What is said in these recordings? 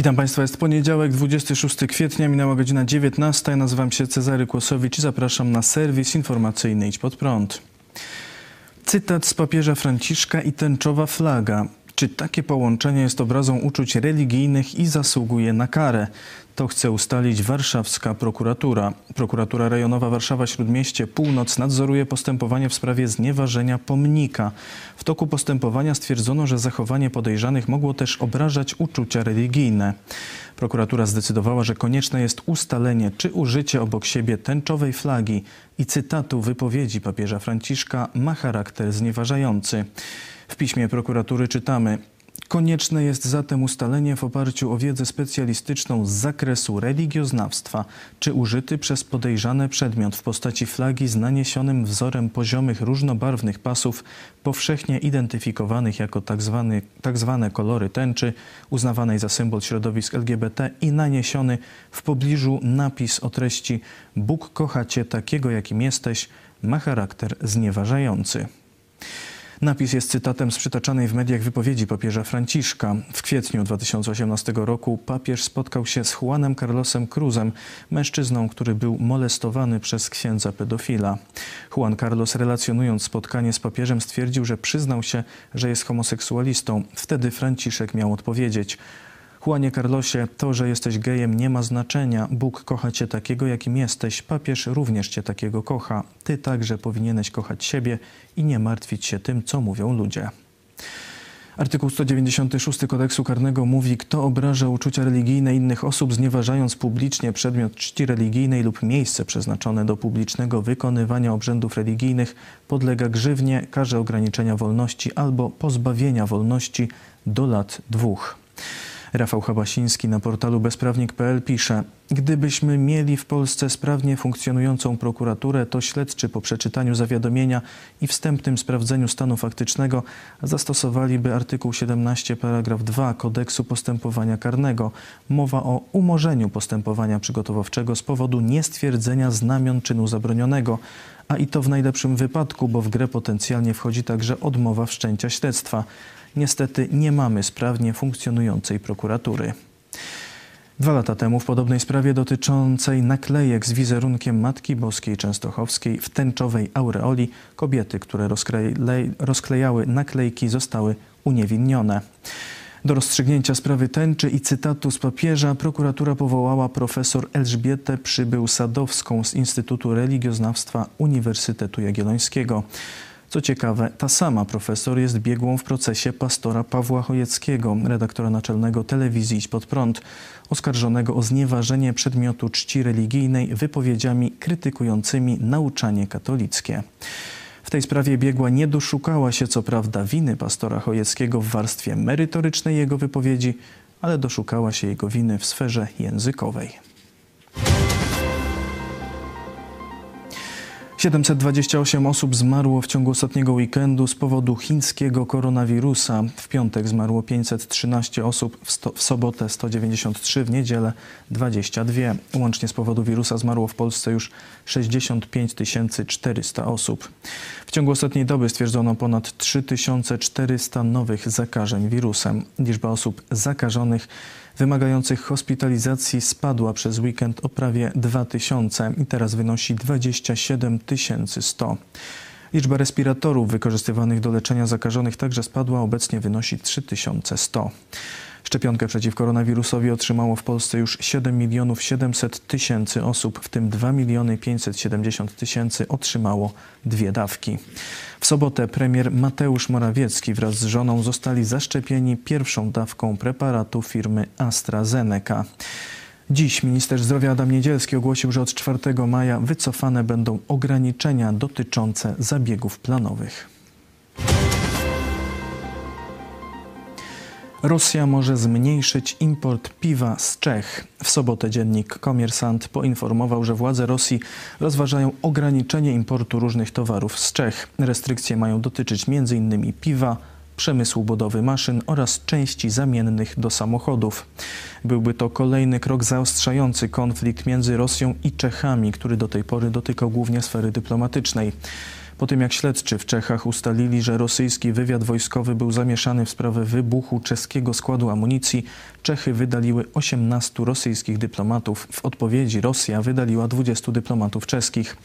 Witam Państwa, jest poniedziałek, 26 kwietnia, minęła godzina 19. Nazywam się Cezary Kłosowicz i zapraszam na serwis informacyjny Idź Pod Prąd. Cytat z papieża Franciszka i tęczowa flaga. Czy takie połączenie jest obrazą uczuć religijnych i zasługuje na karę? To chce ustalić warszawska prokuratura. Prokuratura rejonowa Warszawa-Śródmieście Północ nadzoruje postępowanie w sprawie znieważenia pomnika. W toku postępowania stwierdzono, że zachowanie podejrzanych mogło też obrażać uczucia religijne. Prokuratura zdecydowała, że konieczne jest ustalenie, czy użycie obok siebie tęczowej flagi i cytatu wypowiedzi papieża Franciszka ma charakter znieważający. W piśmie prokuratury czytamy: Konieczne jest zatem ustalenie w oparciu o wiedzę specjalistyczną z zakresu religioznawstwa, czy użyty przez podejrzane przedmiot w postaci flagi z naniesionym wzorem poziomych różnobarwnych pasów, powszechnie identyfikowanych jako tzw. Tak zwane tak kolory tęczy, uznawanej za symbol środowisk LGBT i naniesiony w pobliżu napis o treści Bóg kocha Cię takiego, jakim jesteś, ma charakter znieważający. Napis jest cytatem z przytaczanej w mediach wypowiedzi papieża Franciszka. W kwietniu 2018 roku papież spotkał się z Juanem Carlosem Cruzem, mężczyzną, który był molestowany przez księdza pedofila. Juan Carlos relacjonując spotkanie z papieżem stwierdził, że przyznał się, że jest homoseksualistą. Wtedy Franciszek miał odpowiedzieć – Juanie Carlosie, to, że jesteś gejem nie ma znaczenia. Bóg kocha cię takiego, jakim jesteś. Papież również cię takiego kocha. Ty także powinieneś kochać siebie i nie martwić się tym, co mówią ludzie. Artykuł 196 kodeksu karnego mówi, kto obraża uczucia religijne innych osób, znieważając publicznie przedmiot czci religijnej lub miejsce przeznaczone do publicznego wykonywania obrzędów religijnych, podlega grzywnie, karze ograniczenia wolności albo pozbawienia wolności do lat dwóch. Rafał Habasiński na portalu bezprawnik.pl pisze: Gdybyśmy mieli w Polsce sprawnie funkcjonującą prokuraturę, to śledczy po przeczytaniu zawiadomienia i wstępnym sprawdzeniu stanu faktycznego zastosowaliby artykuł 17 paragraf 2 kodeksu postępowania karnego. Mowa o umorzeniu postępowania przygotowawczego z powodu niestwierdzenia znamion czynu zabronionego, a i to w najlepszym wypadku, bo w grę potencjalnie wchodzi także odmowa wszczęcia śledztwa. Niestety nie mamy sprawnie funkcjonującej prokuratury. Dwa lata temu w podobnej sprawie dotyczącej naklejek z wizerunkiem Matki Boskiej Częstochowskiej w tęczowej aureoli kobiety, które rozklejały naklejki, zostały uniewinnione. Do rozstrzygnięcia sprawy tęczy i cytatu z papieża prokuratura powołała profesor Elżbietę Przybył-Sadowską z Instytutu Religioznawstwa Uniwersytetu Jagiellońskiego. Co ciekawe, ta sama profesor jest biegłą w procesie pastora Pawła Chojeckiego, redaktora naczelnego telewizji Idź Pod Prąd, oskarżonego o znieważenie przedmiotu czci religijnej wypowiedziami krytykującymi nauczanie katolickie. W tej sprawie biegła nie doszukała się co prawda winy pastora Chojeckiego w warstwie merytorycznej jego wypowiedzi, ale doszukała się jego winy w sferze językowej. 728 osób zmarło w ciągu ostatniego weekendu z powodu chińskiego koronawirusa. W piątek zmarło 513 osób, w, sto, w, sobotę 193, w niedzielę 22. Łącznie z powodu wirusa zmarło w Polsce już 65 400 osób. W ciągu ostatniej doby stwierdzono ponad 3400 nowych zakażeń wirusem. Liczba osób zakażonych wymagających hospitalizacji spadła przez weekend o prawie 2000 i teraz wynosi 27 100. Liczba respiratorów wykorzystywanych do leczenia zakażonych także spadła, obecnie wynosi 3100. Szczepionkę przeciw koronawirusowi otrzymało w Polsce już 7 milionów 700 tysięcy osób, w tym 2 miliony 570 tysięcy otrzymało dwie dawki. W sobotę premier Mateusz Morawiecki wraz z żoną zostali zaszczepieni pierwszą dawką preparatu firmy AstraZeneca. Dziś minister zdrowia Adam Niedzielski ogłosił, że od 4 maja wycofane będą ograniczenia dotyczące zabiegów planowych. Rosja może zmniejszyć import piwa z Czech. W sobotę dziennik Komiersant poinformował, że władze Rosji rozważają ograniczenie importu różnych towarów z Czech. Restrykcje mają dotyczyć m.in. piwa, przemysłu budowy maszyn oraz części zamiennych do samochodów. Byłby to kolejny krok zaostrzający konflikt między Rosją i Czechami, który do tej pory dotykał głównie sfery dyplomatycznej. Po tym jak śledczy w Czechach ustalili, że rosyjski wywiad wojskowy był zamieszany w sprawę wybuchu czeskiego składu amunicji, Czechy wydaliły 18 rosyjskich dyplomatów. W odpowiedzi Rosja wydaliła 20 dyplomatów czeskich.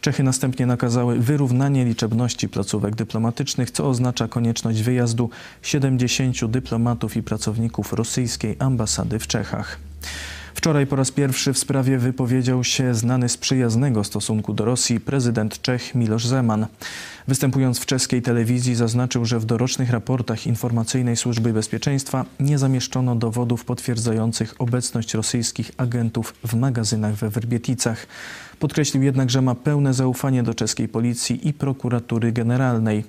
Czechy następnie nakazały wyrównanie liczebności placówek dyplomatycznych, co oznacza konieczność wyjazdu 70 dyplomatów i pracowników rosyjskiej ambasady w Czechach. Wczoraj po raz pierwszy w sprawie wypowiedział się znany z przyjaznego stosunku do Rosji prezydent Czech Miloš Zeman. Występując w czeskiej telewizji zaznaczył, że w dorocznych raportach informacyjnej Służby Bezpieczeństwa nie zamieszczono dowodów potwierdzających obecność rosyjskich agentów w magazynach we Werbieticach. Podkreślił jednak, że ma pełne zaufanie do czeskiej policji i prokuratury generalnej.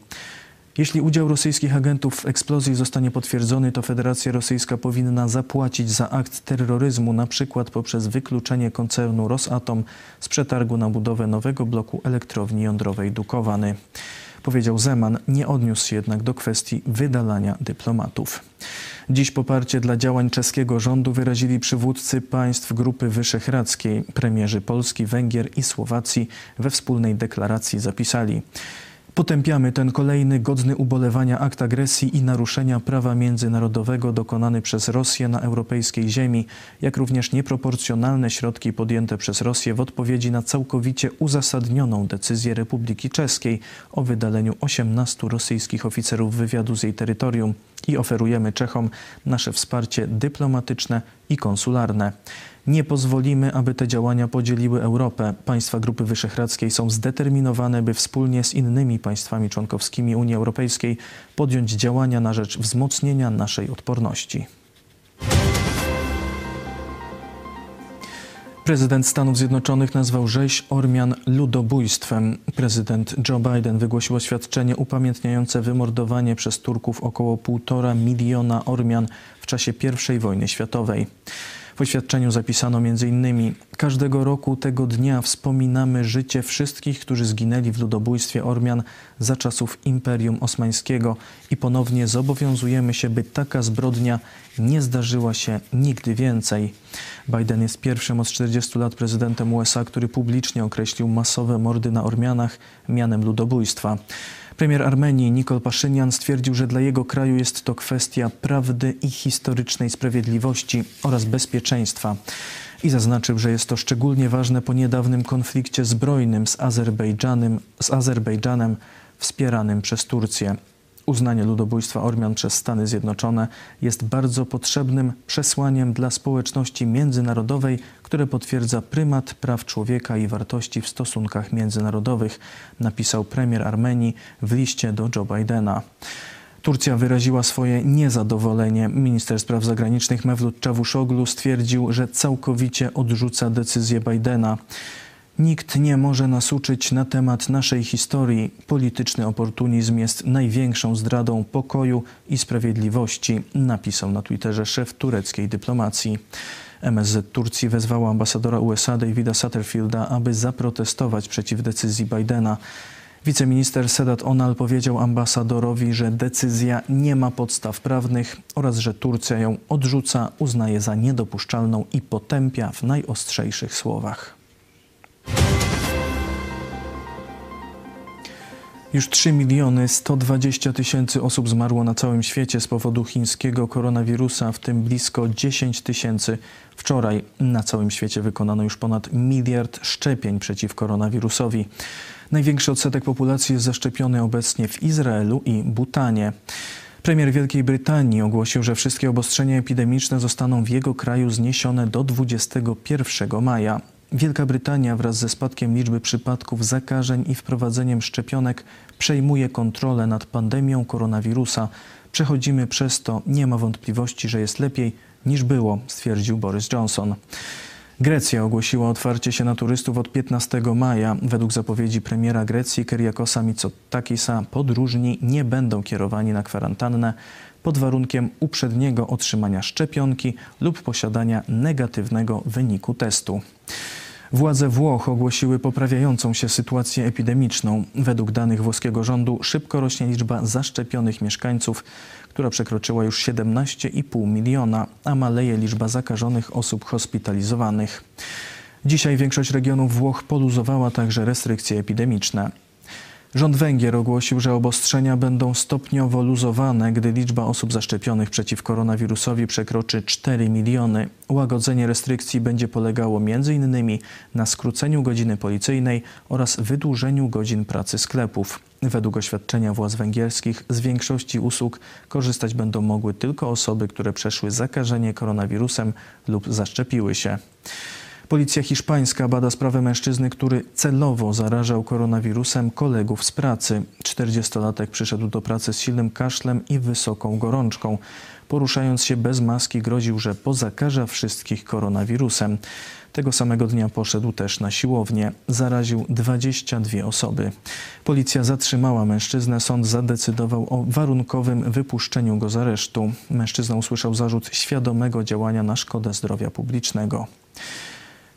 Jeśli udział rosyjskich agentów w eksplozji zostanie potwierdzony, to Federacja Rosyjska powinna zapłacić za akt terroryzmu, na przykład poprzez wykluczenie koncernu Rosatom z przetargu na budowę nowego bloku elektrowni jądrowej Dukowany. Powiedział Zeman, nie odniósł się jednak do kwestii wydalania dyplomatów. Dziś poparcie dla działań czeskiego rządu wyrazili przywódcy państw Grupy Wyszehradzkiej. Premierzy Polski, Węgier i Słowacji we wspólnej deklaracji zapisali. Potępiamy ten kolejny godny ubolewania akt agresji i naruszenia prawa międzynarodowego dokonany przez Rosję na europejskiej ziemi, jak również nieproporcjonalne środki podjęte przez Rosję w odpowiedzi na całkowicie uzasadnioną decyzję Republiki Czeskiej o wydaleniu 18 rosyjskich oficerów wywiadu z jej terytorium i oferujemy Czechom nasze wsparcie dyplomatyczne i konsularne. Nie pozwolimy, aby te działania podzieliły Europę. Państwa Grupy Wyszehradzkiej są zdeterminowane, by wspólnie z innymi państwami członkowskimi Unii Europejskiej podjąć działania na rzecz wzmocnienia naszej odporności. Prezydent Stanów Zjednoczonych nazwał rzeź Ormian ludobójstwem. Prezydent Joe Biden wygłosił oświadczenie upamiętniające wymordowanie przez Turków około półtora miliona Ormian w czasie I wojny światowej. W oświadczeniu zapisano m.in. Każdego roku tego dnia wspominamy życie wszystkich, którzy zginęli w ludobójstwie Ormian za czasów Imperium Osmańskiego i ponownie zobowiązujemy się, by taka zbrodnia nie zdarzyła się nigdy więcej. Biden jest pierwszym od 40 lat prezydentem USA, który publicznie określił masowe mordy na Ormianach mianem ludobójstwa. Premier Armenii Nikol Paszynian stwierdził, że dla jego kraju jest to kwestia prawdy i historycznej sprawiedliwości oraz bezpieczeństwa. I zaznaczył, że jest to szczególnie ważne po niedawnym konflikcie zbrojnym z Azerbejdżanem, z Azerbejdżanem wspieranym przez Turcję. Uznanie ludobójstwa Ormian przez Stany Zjednoczone jest bardzo potrzebnym przesłaniem dla społeczności międzynarodowej, które potwierdza prymat praw człowieka i wartości w stosunkach międzynarodowych, napisał premier Armenii w liście do Joe Bidena. Turcja wyraziła swoje niezadowolenie. Minister spraw zagranicznych Mevlut Cavusoglu stwierdził, że całkowicie odrzuca decyzję Bidena. Nikt nie może nas uczyć na temat naszej historii. Polityczny oportunizm jest największą zdradą pokoju i sprawiedliwości, napisał na Twitterze szef tureckiej dyplomacji. MSZ Turcji wezwała ambasadora USA Davida Satterfielda, aby zaprotestować przeciw decyzji Bidena. Wiceminister Sedat Onal powiedział ambasadorowi, że decyzja nie ma podstaw prawnych oraz że Turcja ją odrzuca, uznaje za niedopuszczalną i potępia w najostrzejszych słowach. Już 3 miliony 120 tysięcy osób zmarło na całym świecie z powodu chińskiego koronawirusa, w tym blisko 10 tysięcy wczoraj. Na całym świecie wykonano już ponad miliard szczepień przeciw koronawirusowi. Największy odsetek populacji jest zaszczepiony obecnie w Izraelu i Butanie. Premier Wielkiej Brytanii ogłosił, że wszystkie obostrzenia epidemiczne zostaną w jego kraju zniesione do 21 maja. Wielka Brytania wraz ze spadkiem liczby przypadków zakażeń i wprowadzeniem szczepionek przejmuje kontrolę nad pandemią koronawirusa. Przechodzimy przez to, nie ma wątpliwości, że jest lepiej niż było, stwierdził Boris Johnson. Grecja ogłosiła otwarcie się na turystów od 15 maja. Według zapowiedzi premiera Grecji Kyriakosa Mitsotakisa podróżni nie będą kierowani na kwarantannę pod warunkiem uprzedniego otrzymania szczepionki lub posiadania negatywnego wyniku testu. Władze Włoch ogłosiły poprawiającą się sytuację epidemiczną. Według danych włoskiego rządu szybko rośnie liczba zaszczepionych mieszkańców, która przekroczyła już 17,5 miliona, a maleje liczba zakażonych osób hospitalizowanych. Dzisiaj większość regionów Włoch poluzowała także restrykcje epidemiczne. Rząd Węgier ogłosił, że obostrzenia będą stopniowo luzowane, gdy liczba osób zaszczepionych przeciw koronawirusowi przekroczy 4 miliony. Łagodzenie restrykcji będzie polegało m.in. na skróceniu godziny policyjnej oraz wydłużeniu godzin pracy sklepów. Według oświadczenia władz węgierskich z większości usług korzystać będą mogły tylko osoby, które przeszły zakażenie koronawirusem lub zaszczepiły się. Policja hiszpańska bada sprawę mężczyzny, który celowo zarażał koronawirusem kolegów z pracy. 40-latek przyszedł do pracy z silnym kaszlem i wysoką gorączką. Poruszając się bez maski groził, że pozakaża wszystkich koronawirusem. Tego samego dnia poszedł też na siłownię. Zaraził 22 osoby. Policja zatrzymała mężczyznę. Sąd zadecydował o warunkowym wypuszczeniu go z aresztu. Mężczyzna usłyszał zarzut świadomego działania na szkodę zdrowia publicznego.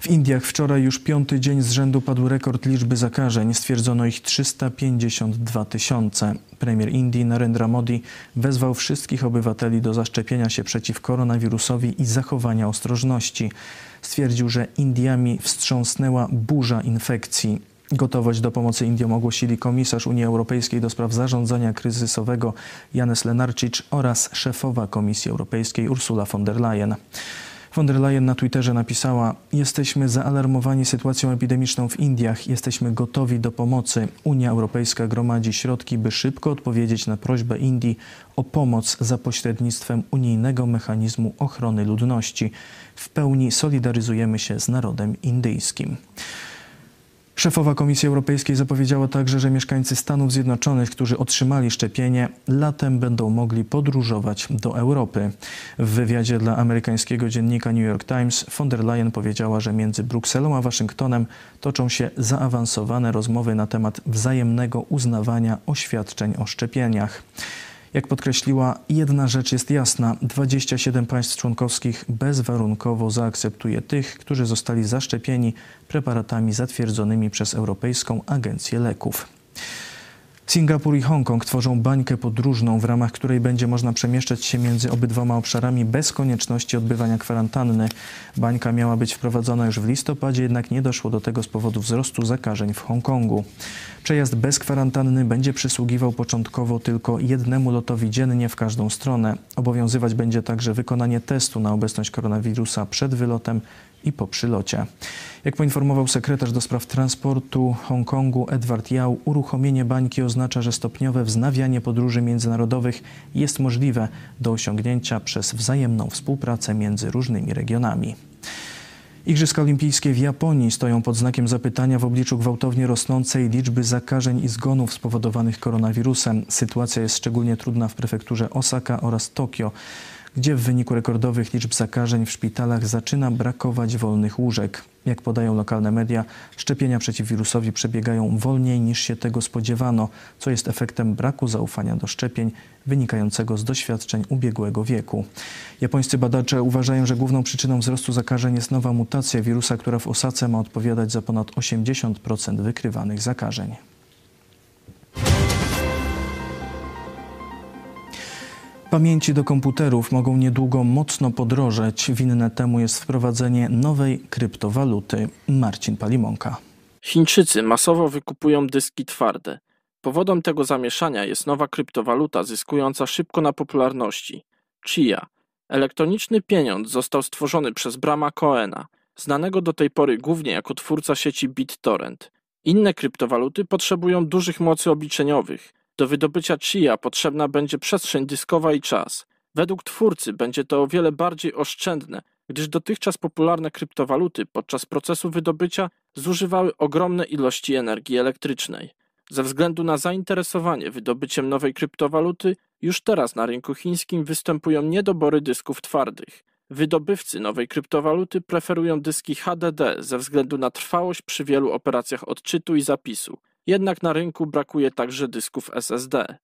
W Indiach wczoraj już piąty dzień z rzędu padł rekord liczby zakażeń. Stwierdzono ich 352 tysiące. Premier Indii Narendra Modi wezwał wszystkich obywateli do zaszczepienia się przeciw koronawirusowi i zachowania ostrożności. Stwierdził, że Indiami wstrząsnęła burza infekcji. Gotowość do pomocy Indiom ogłosili komisarz Unii Europejskiej do spraw zarządzania kryzysowego Janes Lenarcic oraz szefowa Komisji Europejskiej Ursula von der Leyen. Von der Leyen na Twitterze napisała: Jesteśmy zaalarmowani sytuacją epidemiczną w Indiach, jesteśmy gotowi do pomocy. Unia Europejska gromadzi środki, by szybko odpowiedzieć na prośbę Indii o pomoc za pośrednictwem unijnego mechanizmu ochrony ludności. W pełni solidaryzujemy się z narodem indyjskim. Szefowa Komisji Europejskiej zapowiedziała także, że mieszkańcy Stanów Zjednoczonych, którzy otrzymali szczepienie, latem będą mogli podróżować do Europy. W wywiadzie dla amerykańskiego dziennika New York Times von der Leyen powiedziała, że między Brukselą a Waszyngtonem toczą się zaawansowane rozmowy na temat wzajemnego uznawania oświadczeń o szczepieniach. Jak podkreśliła, jedna rzecz jest jasna: 27 państw członkowskich bezwarunkowo zaakceptuje tych, którzy zostali zaszczepieni preparatami zatwierdzonymi przez Europejską Agencję Leków. Singapur i Hongkong tworzą bańkę podróżną, w ramach której będzie można przemieszczać się między obydwoma obszarami bez konieczności odbywania kwarantanny. Bańka miała być wprowadzona już w listopadzie, jednak nie doszło do tego z powodu wzrostu zakażeń w Hongkongu. Przejazd bez kwarantanny będzie przysługiwał początkowo tylko jednemu lotowi dziennie w każdą stronę. Obowiązywać będzie także wykonanie testu na obecność koronawirusa przed wylotem i po przylocie. Jak poinformował sekretarz do spraw transportu Hongkongu Edward Yao, uruchomienie bańki oznacza, że stopniowe wznawianie podróży międzynarodowych jest możliwe do osiągnięcia przez wzajemną współpracę między różnymi regionami. Igrzyska Olimpijskie w Japonii stoją pod znakiem zapytania w obliczu gwałtownie rosnącej liczby zakażeń i zgonów spowodowanych koronawirusem. Sytuacja jest szczególnie trudna w prefekturze Osaka oraz Tokio gdzie w wyniku rekordowych liczb zakażeń w szpitalach zaczyna brakować wolnych łóżek. Jak podają lokalne media, szczepienia przeciw wirusowi przebiegają wolniej niż się tego spodziewano, co jest efektem braku zaufania do szczepień wynikającego z doświadczeń ubiegłego wieku. Japońscy badacze uważają, że główną przyczyną wzrostu zakażeń jest nowa mutacja wirusa, która w Osace ma odpowiadać za ponad 80% wykrywanych zakażeń. Pamięci do komputerów mogą niedługo mocno podrożeć. Winne temu jest wprowadzenie nowej kryptowaluty. Marcin Palimonka. Chińczycy masowo wykupują dyski twarde. Powodem tego zamieszania jest nowa kryptowaluta zyskująca szybko na popularności Chia. Elektroniczny pieniądz został stworzony przez Brama Coena, znanego do tej pory głównie jako twórca sieci BitTorrent. Inne kryptowaluty potrzebują dużych mocy obliczeniowych, do wydobycia chia potrzebna będzie przestrzeń dyskowa i czas. Według twórcy będzie to o wiele bardziej oszczędne, gdyż dotychczas popularne kryptowaluty podczas procesu wydobycia zużywały ogromne ilości energii elektrycznej. Ze względu na zainteresowanie wydobyciem nowej kryptowaluty, już teraz na rynku chińskim występują niedobory dysków twardych. Wydobywcy nowej kryptowaluty preferują dyski HDD ze względu na trwałość przy wielu operacjach odczytu i zapisu. Jednak na rynku brakuje także dysków SSD.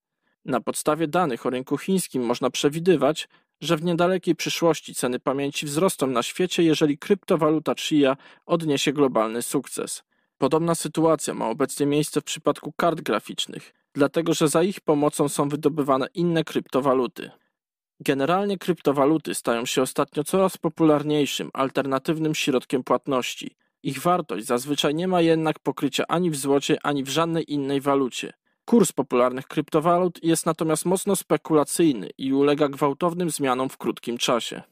Na podstawie danych o rynku chińskim można przewidywać, że w niedalekiej przyszłości ceny pamięci wzrosną na świecie, jeżeli kryptowaluta Chia odniesie globalny sukces. Podobna sytuacja ma obecnie miejsce w przypadku kart graficznych, dlatego że za ich pomocą są wydobywane inne kryptowaluty. Generalnie kryptowaluty stają się ostatnio coraz popularniejszym, alternatywnym środkiem płatności. Ich wartość zazwyczaj nie ma jednak pokrycia ani w złocie, ani w żadnej innej walucie. Kurs popularnych kryptowalut jest natomiast mocno spekulacyjny i ulega gwałtownym zmianom w krótkim czasie.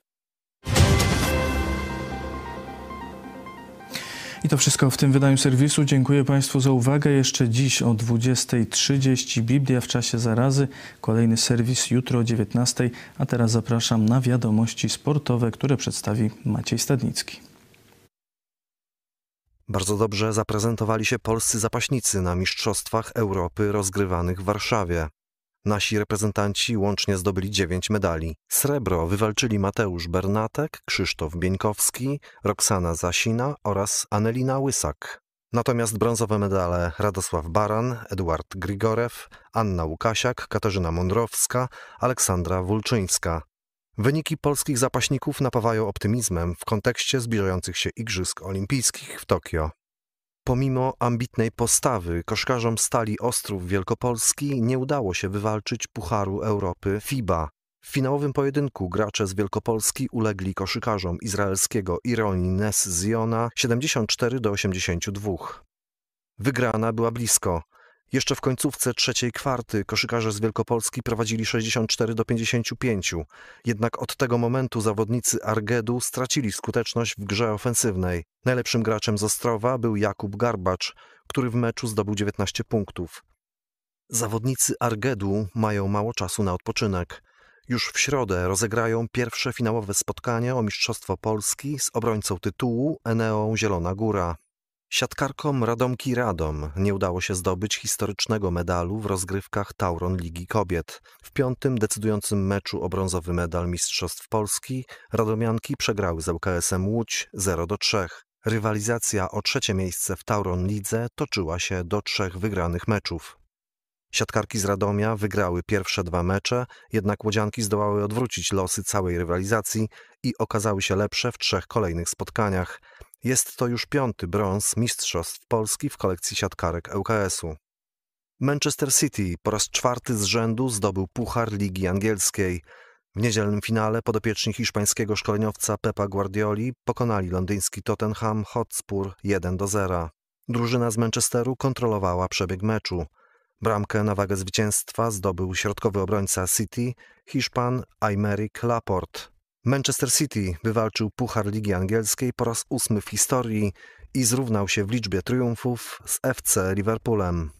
I to wszystko w tym wydaniu serwisu. Dziękuję Państwu za uwagę. Jeszcze dziś o 20.30 Biblia w czasie zarazy. Kolejny serwis jutro o 19.00. A teraz zapraszam na wiadomości sportowe, które przedstawi Maciej Stadnicki. Bardzo dobrze zaprezentowali się polscy zapaśnicy na Mistrzostwach Europy rozgrywanych w Warszawie. Nasi reprezentanci łącznie zdobyli dziewięć medali. Srebro wywalczyli Mateusz Bernatek, Krzysztof Bieńkowski, Roxana Zasina oraz Anelina Łysak. Natomiast brązowe medale Radosław Baran, Eduard Grigorew, Anna Łukasiak, Katarzyna Mądrowska, Aleksandra Wulczyńska. Wyniki polskich zapaśników napawają optymizmem w kontekście zbliżających się Igrzysk Olimpijskich w Tokio. Pomimo ambitnej postawy koszkarzom Stali Ostrów Wielkopolski nie udało się wywalczyć Pucharu Europy FIBA. W finałowym pojedynku gracze z Wielkopolski ulegli koszykarzom izraelskiego Ironi Nes Ziona 74 do 82. Wygrana była blisko. Jeszcze w końcówce trzeciej kwarty koszykarze z Wielkopolski prowadzili 64 do 55, jednak od tego momentu zawodnicy Argedu stracili skuteczność w grze ofensywnej. Najlepszym graczem z Ostrowa był Jakub Garbacz, który w meczu zdobył 19 punktów. Zawodnicy Argedu mają mało czasu na odpoczynek. Już w środę rozegrają pierwsze finałowe spotkanie o Mistrzostwo Polski z obrońcą tytułu Eneą Zielona Góra. Siatkarkom Radomki Radom nie udało się zdobyć historycznego medalu w rozgrywkach Tauron Ligi Kobiet. W piątym decydującym meczu o brązowy medal Mistrzostw Polski Radomianki przegrały z ŁKS-em Łódź 0 do 3. Rywalizacja o trzecie miejsce w Tauron Lidze toczyła się do trzech wygranych meczów. Siatkarki z Radomia wygrały pierwsze dwa mecze, jednak łodzianki zdołały odwrócić losy całej rywalizacji i okazały się lepsze w trzech kolejnych spotkaniach. Jest to już piąty brąz Mistrzostw Polski w kolekcji siatkarek ŁKS-u. Manchester City po raz czwarty z rzędu zdobył Puchar Ligi Angielskiej. W niedzielnym finale podopieczni hiszpańskiego szkoleniowca Pepa Guardioli pokonali londyński Tottenham Hotspur 1 do 0. Drużyna z Manchesteru kontrolowała przebieg meczu. Bramkę na wagę zwycięstwa zdobył środkowy obrońca City, Hiszpan Aymeric Laporte. Manchester City wywalczył Puchar Ligi Angielskiej po raz ósmy w historii i zrównał się w liczbie triumfów z FC Liverpoolem.